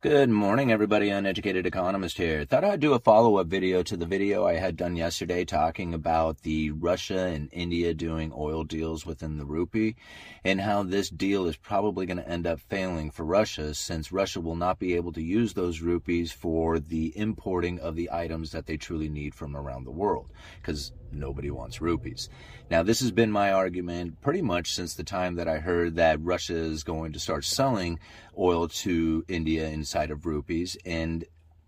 Good morning, everybody. Uneducated Economist here. Thought I'd do a follow up video to the video I had done yesterday talking about the Russia and India doing oil deals within the rupee and how this deal is probably going to end up failing for Russia since Russia will not be able to use those rupees for the importing of the items that they truly need from around the world because nobody wants rupees. Now, this has been my argument pretty much since the time that I heard that Russia is going to start selling oil to India inside of rupees. And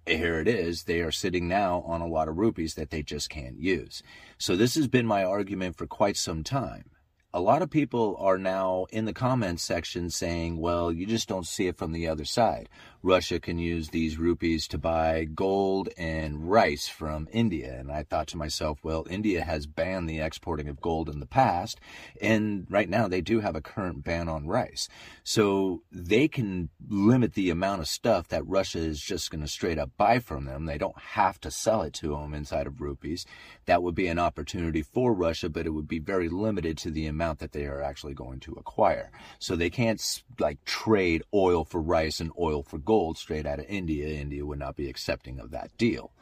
here it is. They are sitting now on a lot of rupees that they just can't use. So this has been my argument for quite some time a lot of people are now in the comments section saying, well, you just don't see it from the other side. Russia can use these rupees to buy gold and rice from India. And I thought to myself, well, India has banned the exporting of gold in the past. And right now they do have a current ban on rice. So they can limit the amount of stuff that Russia is just going to straight up buy from them. They don't have to sell it to them inside of rupees. That would be an opportunity for Russia, but it would be very limited to the amount that they are actually going to acquire. So they can't like trade oil for rice and oil for gold straight out of India. India would not be accepting of that deal.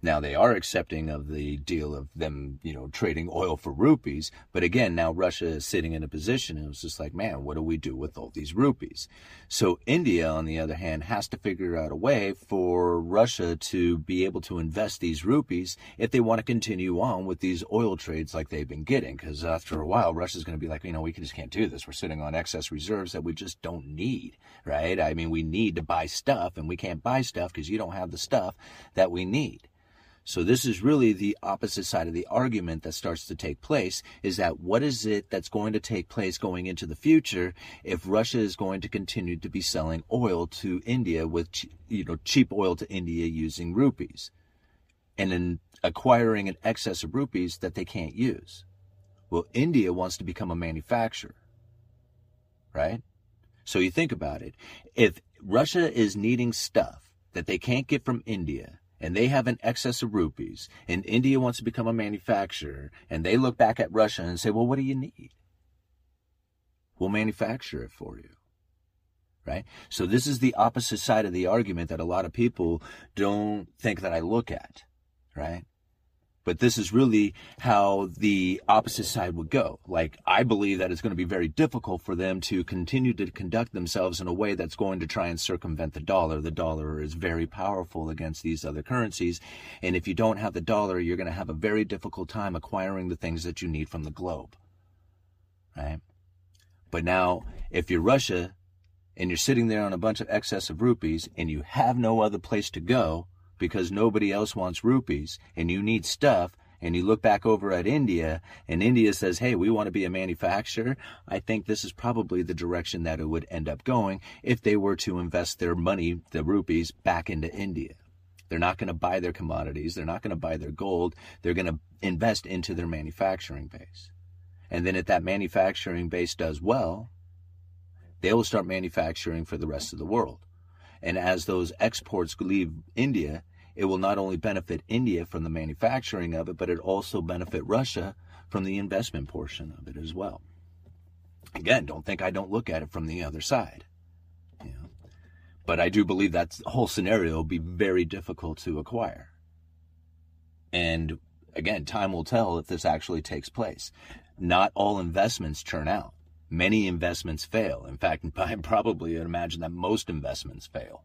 Now they are accepting of the deal of them, you know, trading oil for rupees. But again, now Russia is sitting in a position and it's just like, man, what do we do with all these rupees? So India, on the other hand, has to figure out a way for Russia to be able to invest these rupees if they want to continue on with these oil trades like they've been getting. Because after a while, Russia's going to be like, you know, we just can't do this. We're sitting on excess reserves that we just don't need, right? I mean, we need to buy stuff and we can't buy stuff because you don't have the stuff that we need. So this is really the opposite side of the argument that starts to take place is that what is it that's going to take place going into the future if Russia is going to continue to be selling oil to India with you know cheap oil to India using rupees and then acquiring an excess of rupees that they can't use. Well, India wants to become a manufacturer. Right? So you think about it. If Russia is needing stuff that they can't get from India and they have an excess of rupees, and India wants to become a manufacturer, and they look back at Russia and say, well, what do you need? We'll manufacture it for you. Right? So this is the opposite side of the argument that a lot of people don't think that I look at. Right? But this is really how the opposite side would go. Like, I believe that it's going to be very difficult for them to continue to conduct themselves in a way that's going to try and circumvent the dollar. The dollar is very powerful against these other currencies. And if you don't have the dollar, you're going to have a very difficult time acquiring the things that you need from the globe. Right? But now, if you're Russia and you're sitting there on a bunch of excess of rupees and you have no other place to go, because nobody else wants rupees and you need stuff and you look back over at India and India says, hey, we want to be a manufacturer, I think this is probably the direction that it would end up going if they were to invest their money, the rupees, back into India. They're not going to buy their commodities. They're not going to buy their gold. They're going to invest into their manufacturing base. And then if that manufacturing base does well, they will start manufacturing for the rest of the world. And as those exports leave India, it will not only benefit India from the manufacturing of it, but it also benefit Russia from the investment portion of it as well. Again, don't think I don't look at it from the other side. But I do believe that whole scenario will be very difficult to acquire. And again, time will tell if this actually takes place. Not all investments turn out. Many investments fail. In fact, I probably would imagine that most investments fail.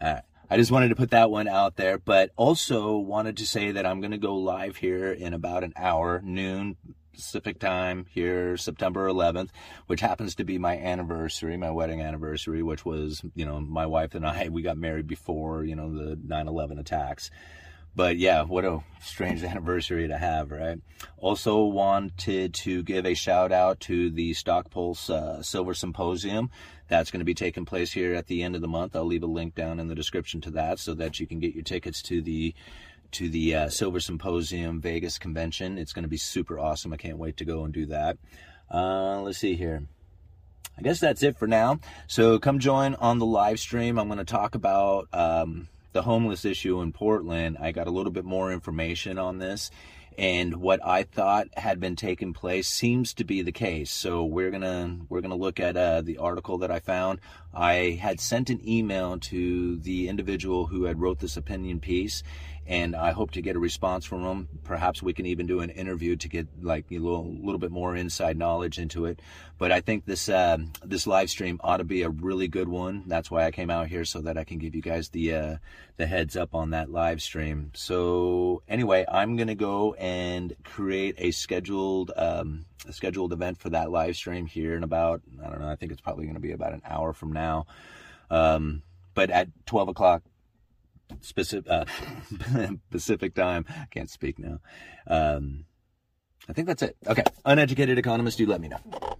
I just wanted to put that one out there, but also wanted to say that I'm going to go live here in about an hour, noon Pacific time here, September 11th, which happens to be my anniversary, my wedding anniversary, which was, you know, my wife and I, we got married before, you know, the 9 11 attacks. But yeah, what a strange anniversary to have, right? Also wanted to give a shout out to the Stock Pulse uh, Silver Symposium. That's going to be taking place here at the end of the month. I'll leave a link down in the description to that so that you can get your tickets to the to the uh, Silver Symposium Vegas convention. It's going to be super awesome. I can't wait to go and do that. Uh, let's see here. I guess that's it for now. So come join on the live stream. I'm going to talk about um, the homeless issue in Portland. I got a little bit more information on this and what I thought had been taking place seems to be the case. So we're gonna we're gonna look at uh, the article that I found. I had sent an email to the individual who had wrote this opinion piece, and I hope to get a response from them. Perhaps we can even do an interview to get like a little, little bit more inside knowledge into it. But I think this uh, this live stream ought to be a really good one. That's why I came out here so that I can give you guys the uh, the heads up on that live stream. So anyway, I'm gonna go and create a scheduled um, a scheduled event for that live stream here in about I don't know. I think it's probably gonna be about an hour from now. Um, but at 12 o'clock specific uh, Pacific time. I can't speak now. Um, I think that's it. Okay, uneducated economist, you let me know.